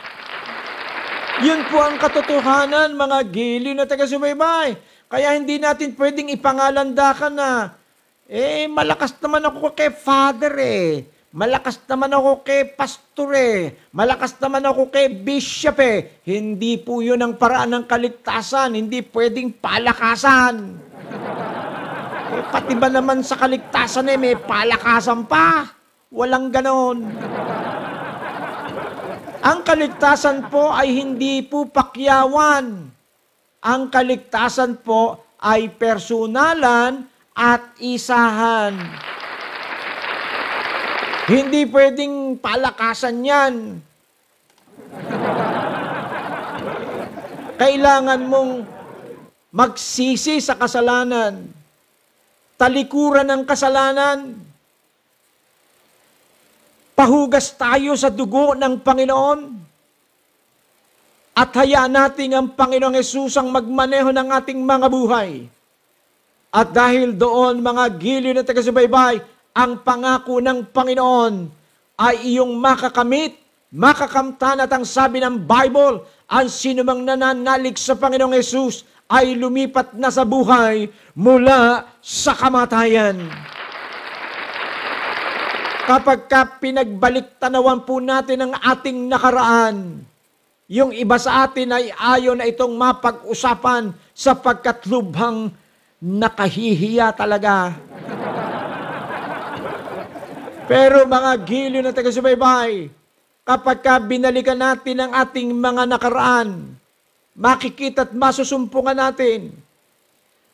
[SPEAKER 1] Yun po ang katotohanan, mga giliw na taga-subaybay. Kaya hindi natin pwedeng ipangalandakan na, eh, malakas naman ako kay Father eh. Malakas naman ako kay Pastor eh. Malakas naman ako kay Bishop eh. Hindi po yun ang paraan ng kaligtasan. Hindi pwedeng palakasan. Eh, pati ba naman sa kaligtasan eh, may palakasan pa? Walang ganon. Ang kaligtasan po ay hindi po pakyawan. Ang kaligtasan po ay personalan at isahan. Hindi pwedeng palakasan yan. Kailangan mong magsisi sa kasalanan. Talikuran ng kasalanan. Pahugas tayo sa dugo ng Panginoon. At hayaan natin ang Panginoong Yesus ang magmaneho ng ating mga buhay. At dahil doon, mga giliw na taga-subaybay, ang pangako ng Panginoon ay iyong makakamit, makakamtan at ang sabi ng Bible, ang sinumang nananalig sa Panginoong Yesus ay lumipat na sa buhay mula sa kamatayan. Kapag ka pinagbalik tanawan po natin ang ating nakaraan, yung iba sa atin ay ayaw na itong mapag-usapan sapagkat lubhang nakahihiya talaga. Pero mga giliw na taga-subaybay, kapag ka binalikan natin ang ating mga nakaraan, makikita at masusumpungan natin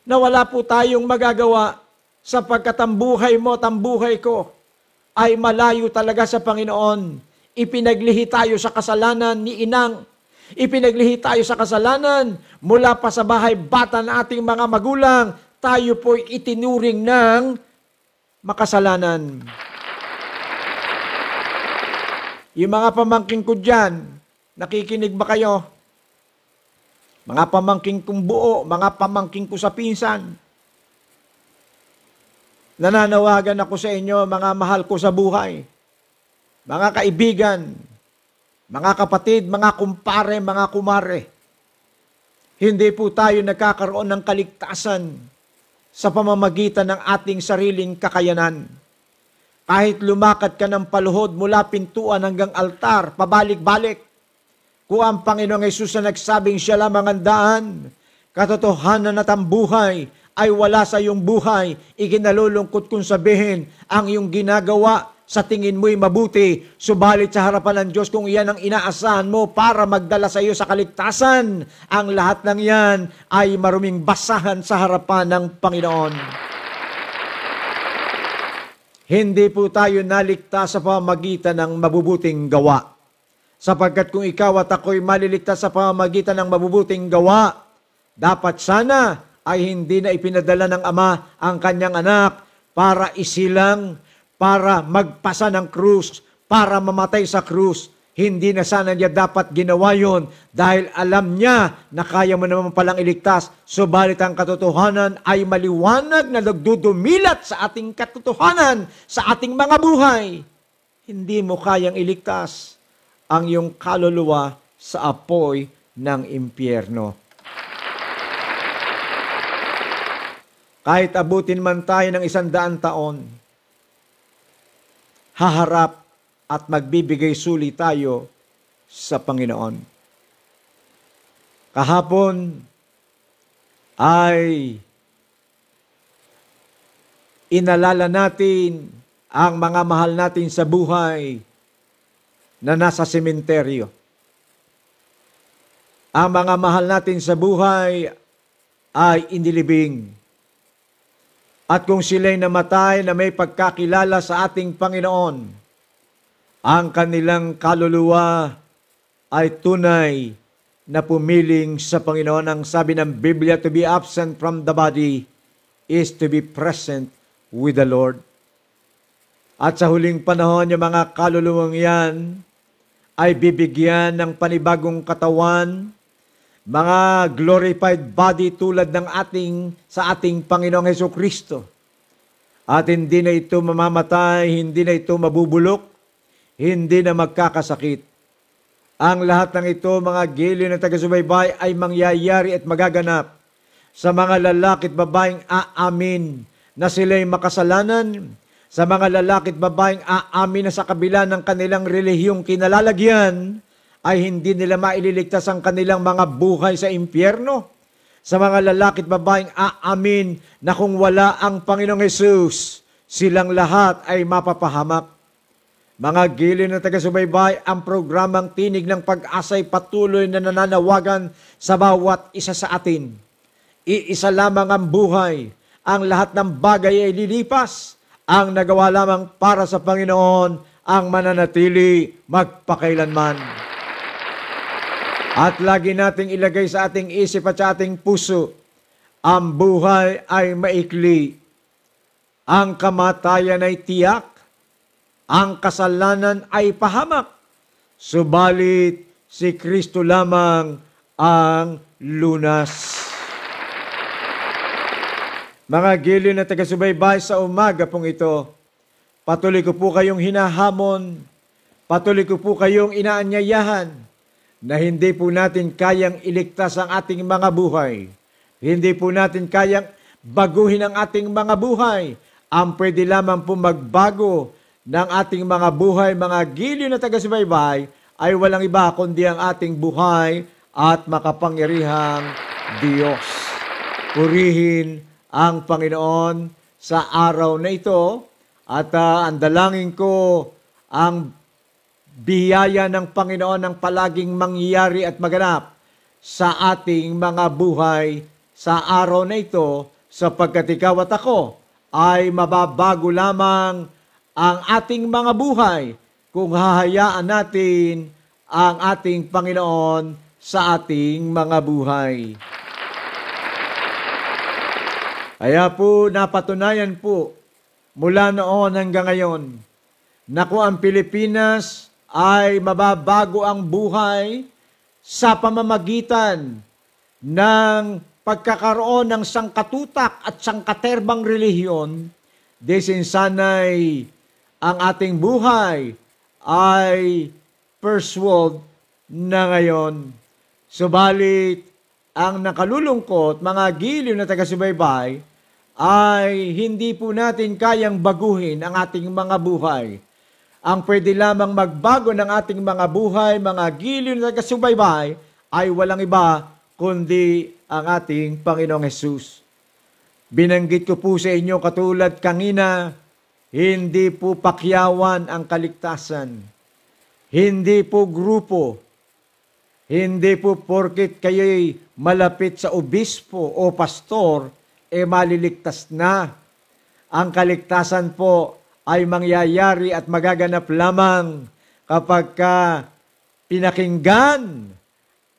[SPEAKER 1] na wala po tayong magagawa sapagkat ang buhay mo at ang buhay ko ay malayo talaga sa Panginoon. Ipinaglihi tayo sa kasalanan ni Inang. Ipinaglihi tayo sa kasalanan mula pa sa bahay bata na ating mga magulang. Tayo po itinuring ng makasalanan. Yung mga pamangking ko dyan, nakikinig ba kayo? Mga pamangking kong buo, mga pamangking ko sa pinsan. Nananawagan ako sa inyo, mga mahal ko sa buhay. Mga kaibigan, mga kapatid, mga kumpare, mga kumare. Hindi po tayo nagkakaroon ng kaligtasan sa pamamagitan ng ating sariling kakayanan. Kahit lumakad ka ng paluhod mula pintuan hanggang altar, pabalik-balik, kung ang Panginoong Yesus na nagsabing siya lamang ang daan, katotohanan at ang buhay ay wala sa iyong buhay, iginalulungkot kung sabihin ang iyong ginagawa sa tingin mo'y mabuti, subalit sa harapan ng Diyos kung iyan ang inaasahan mo para magdala sa iyo sa kaligtasan, ang lahat ng yan ay maruming basahan sa harapan ng Panginoon. Hindi po tayo naligtas sa pamamagitan ng mabubuting gawa. Sapagkat kung ikaw at ako'y maliligtas sa pamamagitan ng mabubuting gawa, dapat sana ay hindi na ipinadala ng Ama ang kanyang anak para isilang, para magpasa ng krus, para mamatay sa krus. Hindi na sana niya dapat ginawa yon dahil alam niya na kaya mo naman palang iligtas. Subalit ang katotohanan ay maliwanag na nagdudumilat sa ating katotohanan, sa ating mga buhay. Hindi mo kayang iligtas ang iyong kaluluwa sa apoy ng impyerno. Kahit abutin man tayo ng isang daan taon, haharap at magbibigay suli tayo sa Panginoon. Kahapon ay inalala natin ang mga mahal natin sa buhay na nasa sementeryo. Ang mga mahal natin sa buhay ay inilibing. At kung sila'y namatay na may pagkakilala sa ating Panginoon, ang kanilang kaluluwa ay tunay na pumiling sa Panginoon. Ang sabi ng Biblia, to be absent from the body is to be present with the Lord. At sa huling panahon, yung mga kaluluwang yan ay bibigyan ng panibagong katawan, mga glorified body tulad ng ating sa ating Panginoong Heso Kristo. At hindi na ito mamamatay, hindi na ito mabubulok, hindi na magkakasakit. Ang lahat ng ito, mga giliw ng taga-subaybay, ay mangyayari at magaganap sa mga lalaki at babaeng aamin na sila'y makasalanan, sa mga lalaki at babaeng aamin na sa kabila ng kanilang relihiyong kinalalagyan, ay hindi nila maililigtas ang kanilang mga buhay sa impyerno. Sa mga lalaki at babaeng aamin na kung wala ang Panginoong Yesus, silang lahat ay mapapahamak. Mga giliw na taga-subaybay, ang programang Tinig ng Pag-asa'y patuloy na nananawagan sa bawat isa sa atin. Iisa lamang ang buhay. Ang lahat ng bagay ay lilipas. Ang nagawa lamang para sa Panginoon ang mananatili magpakailanman. At lagi nating ilagay sa ating isip at sa ating puso, ang buhay ay maikli. Ang kamatayan ay tiyak ang kasalanan ay pahamak. Subalit si Kristo lamang ang lunas. Mga giliw na taga-subaybay sa umaga pong ito, patuloy ko po kayong hinahamon, patuloy ko po kayong inaanyayahan na hindi po natin kayang iligtas ang ating mga buhay. Hindi po natin kayang baguhin ang ating mga buhay. Ang pwede lamang po magbago ng ating mga buhay, mga giliw na taga-subaybay, ay walang iba kundi ang ating buhay at makapangyarihang Diyos. Purihin ang Panginoon sa araw na ito at uh, ang dalangin ko ang biyaya ng Panginoon ang palaging mangyayari at maganap sa ating mga buhay sa araw na ito sapagkat ikaw at ako ay mababago lamang ang ating mga buhay kung hahayaan natin ang ating Panginoon sa ating mga buhay. Kaya po napatunayan po mula noon hanggang ngayon na kung ang Pilipinas ay mababago ang buhay sa pamamagitan ng pagkakaroon ng sangkatutak at sangkaterbang relihiyon, desin sanay ang ating buhay ay first world na ngayon. Subalit, ang nakalulungkot, mga giliw na taga-subaybay, ay hindi po natin kayang baguhin ang ating mga buhay. Ang pwede lamang magbago ng ating mga buhay, mga giliw na taga-subaybay, ay walang iba kundi ang ating Panginoong Hesus. Binanggit ko po sa inyo katulad kanina, hindi po pakyawan ang kaligtasan. Hindi po grupo. Hindi po porkit kayo'y malapit sa obispo o pastor, e maliligtas na. Ang kaligtasan po ay mangyayari at magaganap lamang kapag ka pinakinggan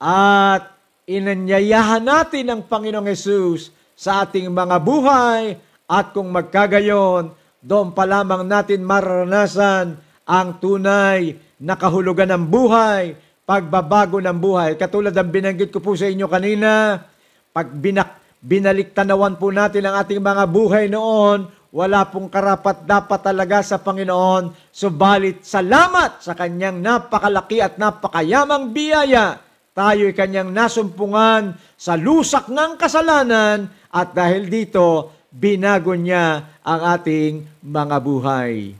[SPEAKER 1] at inanyayahan natin ang Panginoong Yesus sa ating mga buhay At kung magkagayon, doon pa lamang natin maranasan ang tunay na kahulugan ng buhay, pagbabago ng buhay. Katulad ng binanggit ko po sa inyo kanina, pag binak, binalik po natin ang ating mga buhay noon, wala pong karapat dapat talaga sa Panginoon. Subalit salamat sa kanyang napakalaki at napakayamang biyaya. Tayo'y kanyang nasumpungan sa lusak ng kasalanan at dahil dito, binago niya ang ating mga buhay.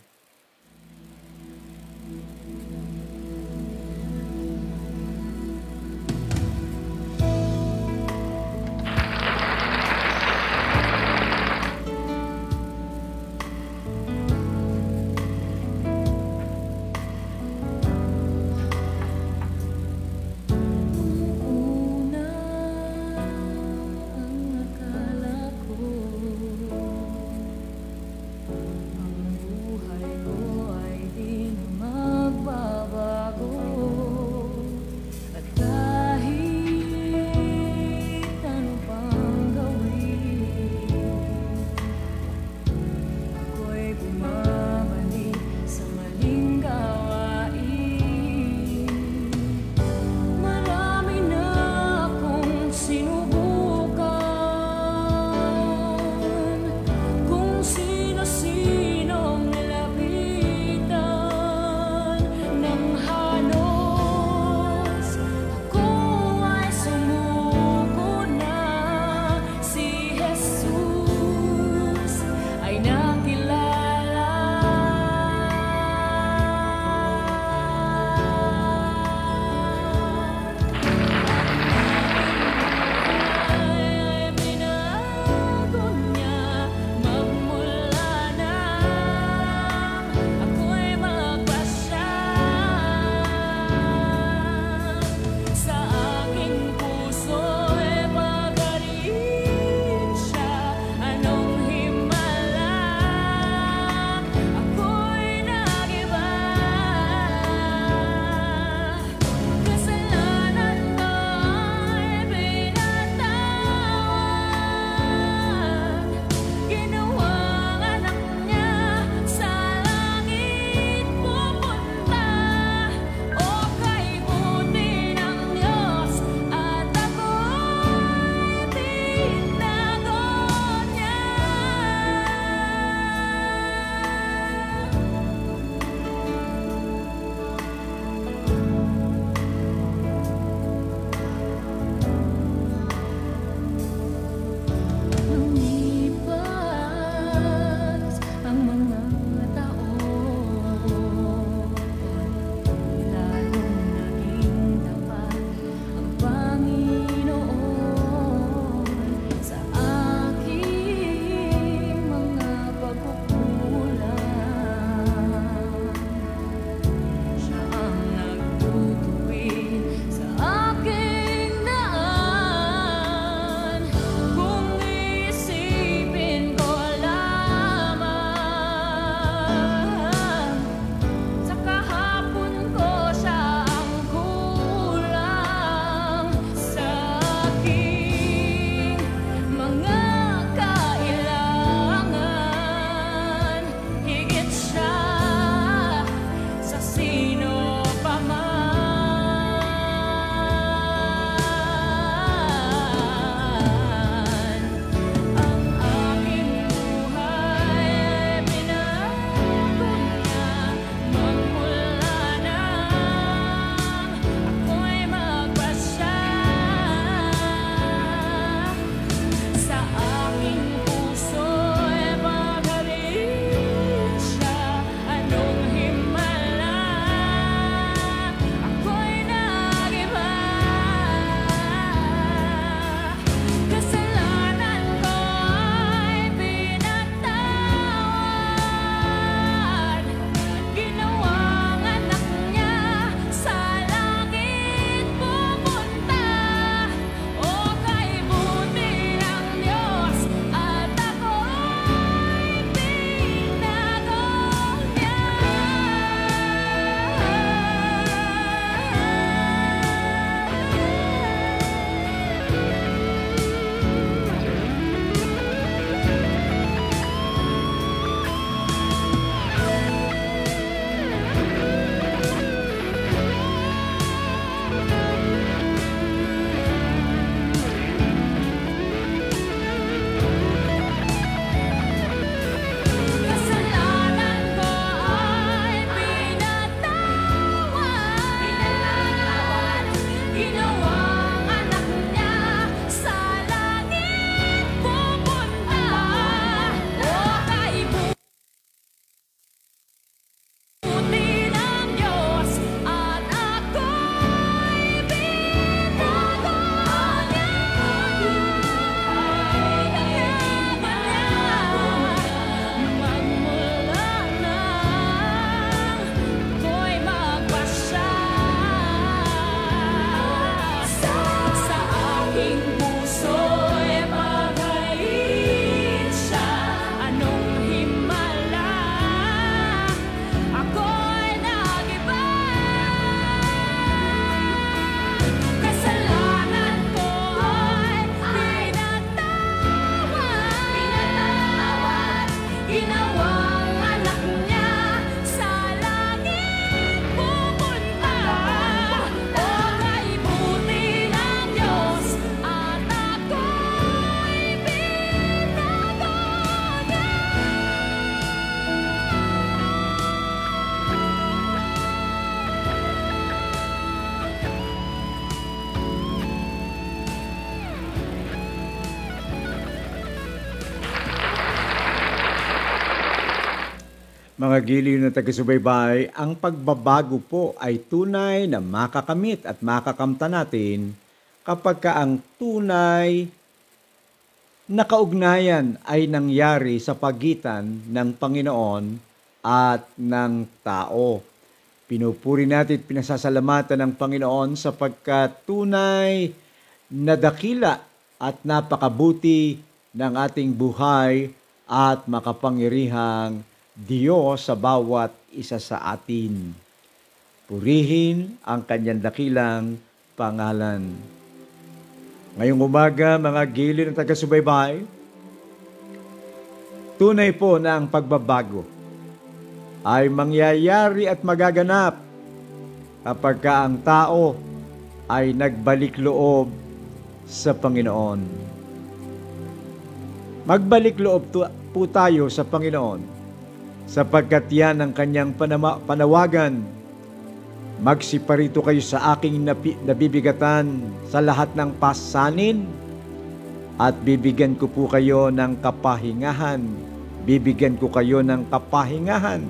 [SPEAKER 1] Mga giliw na taga-subaybay, ang pagbabago po ay tunay na makakamit at makakamta natin kapag ka ang tunay na kaugnayan ay nangyari sa pagitan ng Panginoon at ng tao. Pinupuri natin at pinasasalamatan ng Panginoon sapagkat tunay na dakila at napakabuti ng ating buhay at makapangyarihang Diyos sa bawat isa sa atin. Purihin ang kanyang dakilang pangalan. Ngayong umaga, mga gilid ng taga-subaybay, tunay po na ang pagbabago ay mangyayari at magaganap kapag ka ang tao ay nagbalik loob sa Panginoon. Magbalik loob po tayo sa Panginoon sapagkat yan ang kanyang panama- panawagan. Magsiparito kayo sa aking napi- nabibigatan sa lahat ng pasanin at bibigyan ko po kayo ng kapahingahan. Bibigyan ko kayo ng kapahingahan,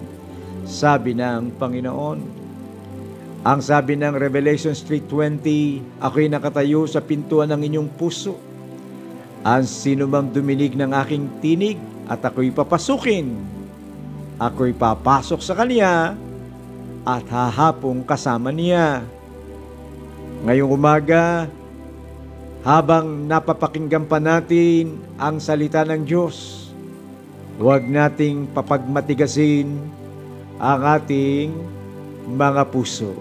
[SPEAKER 1] sabi ng Panginoon. Ang sabi ng Revelation 3.20, Ako'y nakatayo sa pintuan ng inyong puso. Ang sino mang duminig ng aking tinig at ako'y papasukin. Ako'y papasok sa kanya at hahapong kasama niya. Ngayong umaga, habang napapakinggan pa natin ang salita ng Diyos, huwag nating papagmatigasin ang ating mga puso.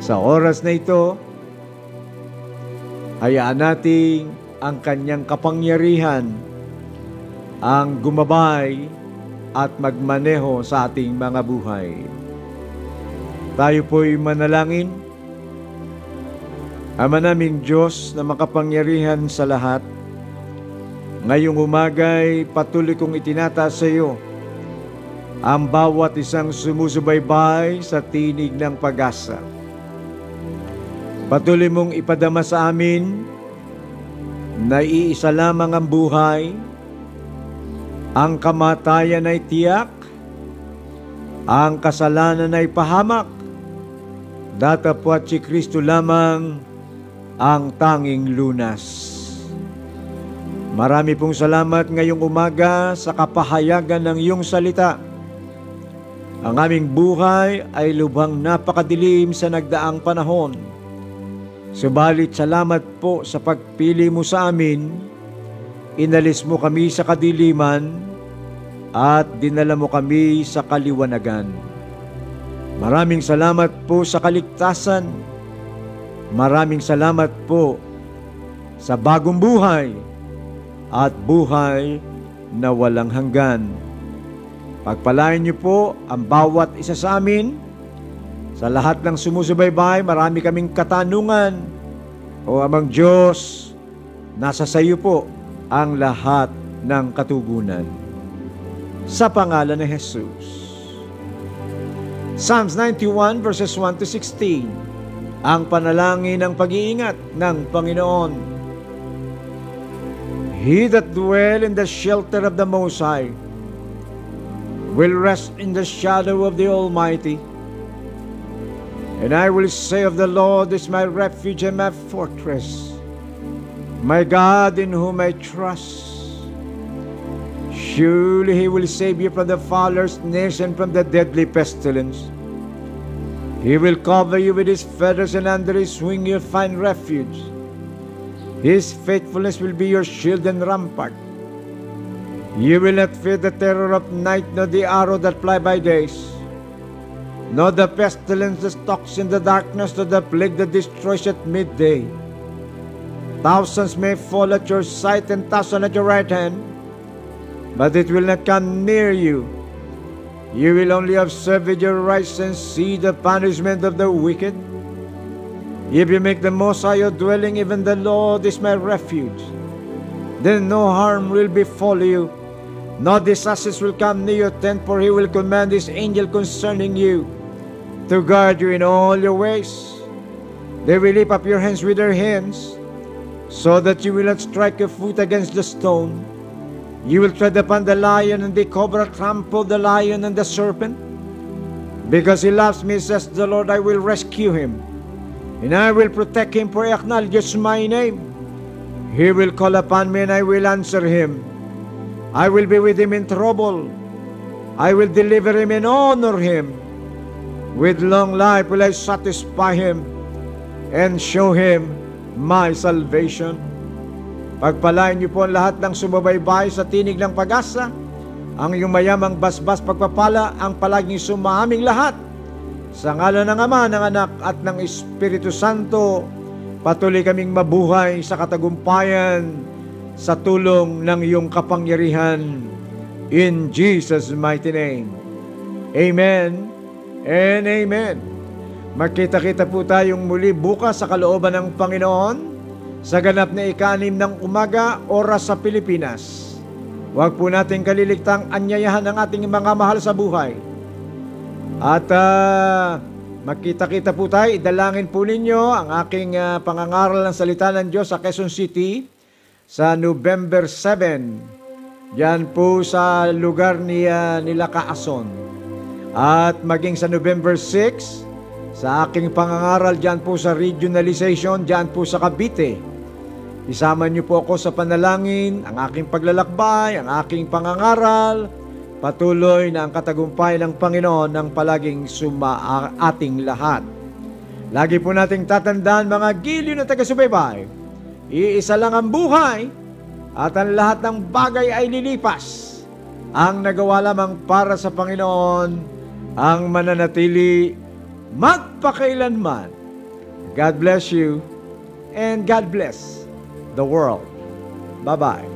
[SPEAKER 1] Sa oras na ito, hayaan nating ang kanyang kapangyarihan ang gumabay at magmaneho sa ating mga buhay. Tayo po'y manalangin. Ama naming Diyos na makapangyarihan sa lahat, ngayong umagay patuloy kong itinataas sa iyo ang bawat isang sumusubaybay sa tinig ng pag-asa. Patuloy mong ipadama sa amin na iisa lamang ang buhay, ang kamatayan ay tiyak, ang kasalanan ay pahamak, datapwat si Kristo lamang ang tanging lunas. Marami pong salamat ngayong umaga sa kapahayagan ng iyong salita. Ang aming buhay ay lubhang napakadilim sa nagdaang panahon. Subalit salamat po sa pagpili mo sa amin. Inalis mo kami sa kadiliman at dinala mo kami sa kaliwanagan. Maraming salamat po sa kaligtasan. Maraming salamat po sa bagong buhay at buhay na walang hanggan. Pagpalain niyo po ang bawat isa sa amin. Sa lahat ng sumusubaybay, marami kaming katanungan. O amang Diyos, nasa sa iyo po ang lahat ng katugunan. Sa pangalan ni Jesus. Psalms 91 verses 1 to 16. Ang panalangin ng pag-iingat ng Panginoon. He that dwell in the shelter of the Most High will rest in the shadow of the Almighty. And I will say of the Lord is my refuge and my fortress, my God in whom I trust. Surely he will save you from the fowler's and from the deadly pestilence. He will cover you with his feathers, and under his wing you'll find refuge. His faithfulness will be your shield and rampart. You will not fear the terror of night, nor the arrow that fly by days, nor the pestilence that stalks in the darkness, nor the plague that destroys at midday. Thousands may fall at your side, and thousand at your right hand, but it will not come near you. You will only observe with your eyes and see the punishment of the wicked. If you make the Most High your dwelling, even the Lord is my refuge. Then no harm will befall you, no disasters will come near your tent, for he will command his angel concerning you to guard you in all your ways. They will lift up your hands with their hands, so that you will not strike your foot against the stone. You will tread upon the lion and the cobra, trample the lion and the serpent. Because he loves me, says the Lord, I will rescue him. And I will protect him, for he acknowledges my name. He will call upon me, and I will answer him. I will be with him in trouble. I will deliver him and honor him. With long life will I satisfy him and show him my salvation. Pagpalain niyo po ang lahat ng sumabaybay sa tinig ng pag-asa. Ang iyong mayamang basbas pagpapala ang palaging sumaming lahat. Sa ngalan ng Ama, ng Anak at ng Espiritu Santo, patuloy kaming mabuhay sa katagumpayan sa tulong ng iyong kapangyarihan. In Jesus' mighty name. Amen and Amen. Magkita-kita po tayong muli bukas sa kalooban ng Panginoon sa ganap na ikanim ng umaga, oras sa Pilipinas. Huwag po natin kaliliktang anyayahan ang ating mga mahal sa buhay. At ah, magkita-kita po tayo, idalangin po ninyo ang aking ah, pangangaral ng salita ng Diyos sa Quezon City sa November 7. Yan po sa lugar ni, ah, nila Kaason. At maging sa November 6, sa aking pangangaral dyan po sa regionalization, dyan po sa Cavite. Isama niyo po ako sa panalangin, ang aking paglalakbay, ang aking pangangaral, patuloy na ang katagumpay ng Panginoon ng palaging suma ating lahat. Lagi po nating tatandaan mga giliw na taga-subaybay, iisa lang ang buhay at ang lahat ng bagay ay lilipas. Ang nagawa lamang para sa Panginoon ang mananatili magpakailanman. God bless you and God bless the world. Bye-bye.